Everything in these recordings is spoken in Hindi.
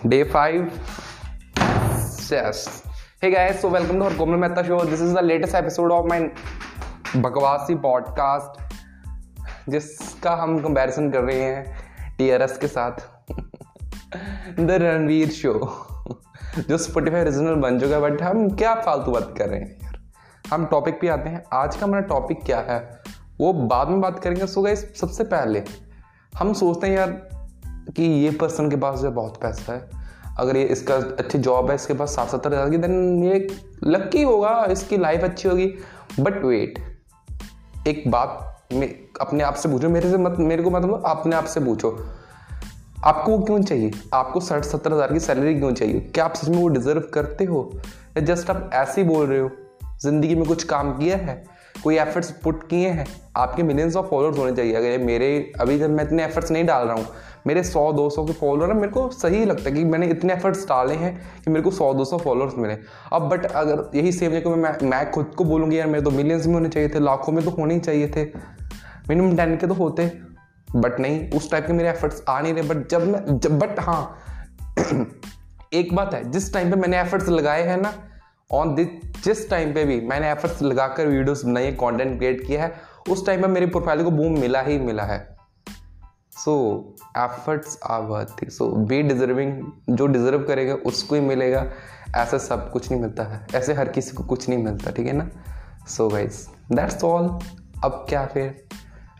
day 5 yes. Hey guys, so welcome to our Komal Mehta show. This is the latest episode of my Bakwasi podcast जिसका हम कंपैरिजन कर रहे हैं टीआरएस के साथ. द रणवीर शो जो स्पोटिफाई रीजनल बन चुका है बट हम क्या फालतू बात कर रहे हैं यार? हम टॉपिक पे आते हैं. आज का हमारा टॉपिक क्या है? वो बाद में बात करेंगे. सो गाइस सबसे पहले हम सोचते हैं यार कि ये पर्सन के पास जो बहुत पैसा है। अगर ये इसका अच्छी जॉब है, इसके पास साठ सत्तर हज़ार की देन ये लक्की होगा, इसकी लाइफ अच्छी होगी। बट वेट एक बात में, अपने आप से पूछो, मेरे से मत, मेरे को मतलब अपने आप से पूछो। आपको क्यों चाहिए? आपको साठ सत्तर हज़ार की सैलरी क्यों चाहिए? क्या आप सच में वो डिजर्व करते हो? या जस्ट आप ऐसे ही बोल रहे हो, ज़िंदगी में कुछ काम किया है? कोई एफर्ट्स पुट किए हैं? आपके मिलियंस ऑफ़ फॉलोअर्स होने चाहिए। अगर मेरे, अभी जब मैं इतने एफर्ट्स नहीं डाल रहा हूँ, मेरे 100 200 के फॉलोअर मेरे को सही लगता है कि मैंने इतने एफर्ट्स डाले हैं कि मेरे को 100 200 फॉलोअर्स मिले। अब बट अगर यही सेम जगह मैं मैं खुद को बोलूँगी, यार, मेरे तो मिलियंस में होने चाहिए थे, लाखों में तो होने ही चाहिए थे। मिनिमम टेन के तो होते बट नहीं, उस टाइप के मेरे एफर्ट्स आ नहीं रहे। बट जब मैं, जब बट हाँ एक बात है, जिस टाइम पे मैंने एफर्ट्स लगाए हैं ना ऑन दिस जिस टाइम पे भी मैंने एफर्ट्स लगाकर वीडियोस बनाई कंटेंट क्रिएट किया है, उस टाइम पे मेरी प्रोफ़ाइल को बूम मिला ही मिला है। So efforts are worth so be deserving जो डिजर्व करेगा, उसको ही मिलेगा। ऐसा सब कुछ नहीं मिलता है। ऐसे हर किसी को कुछ नहीं मिलता, ठीक है ना? सो गाइज़ दैट्स ऑल अब क्या फिर?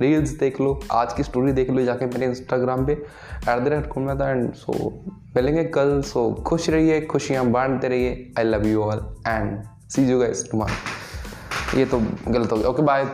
रील्स देख लो, आज की स्टोरी देख लो जाके मेरे इंस्टाग्राम पे एट द रेट था एंड सो मिलेंगे कल सो खुश रहिए, खुशियाँ बांटते रहिए I love you all and see you guys tomorrow ये तो गलत हो गया। Okay bye